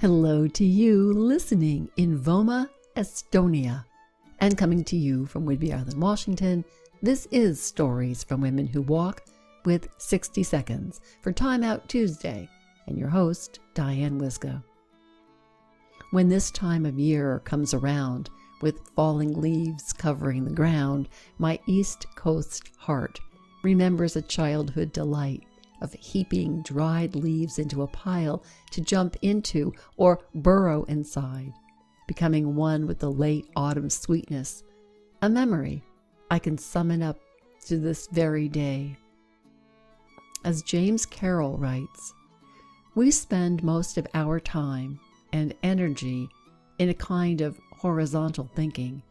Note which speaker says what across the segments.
Speaker 1: Hello to you listening in Voma, Estonia. And coming to you from Whidbey Island, Washington, this is Stories from Women Who Walk with 60 Seconds for Time Out Tuesday, and your host, Diane Wyzga. When this time of year comes around, with falling leaves covering the ground, my East Coast heart remembers a childhood delight of heaping dried leaves into a pile to jump into or burrow inside, becoming one with the late autumn sweetness, a memory I can summon up to this very day. As James Carroll writes, we spend most of our time and energy in a kind of horizontal thinking.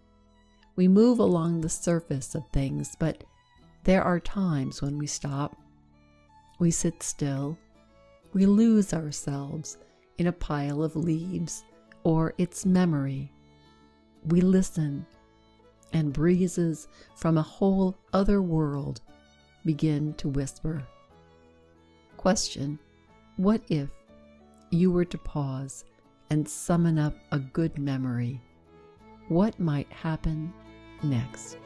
Speaker 1: We move along the surface of things, but there are times when we stop we sit still. We lose ourselves in a pile of leaves or its memory. We listen, and breezes from a whole other world begin to whisper. Question What if you were to pause and summon up a good memory? What might happen next?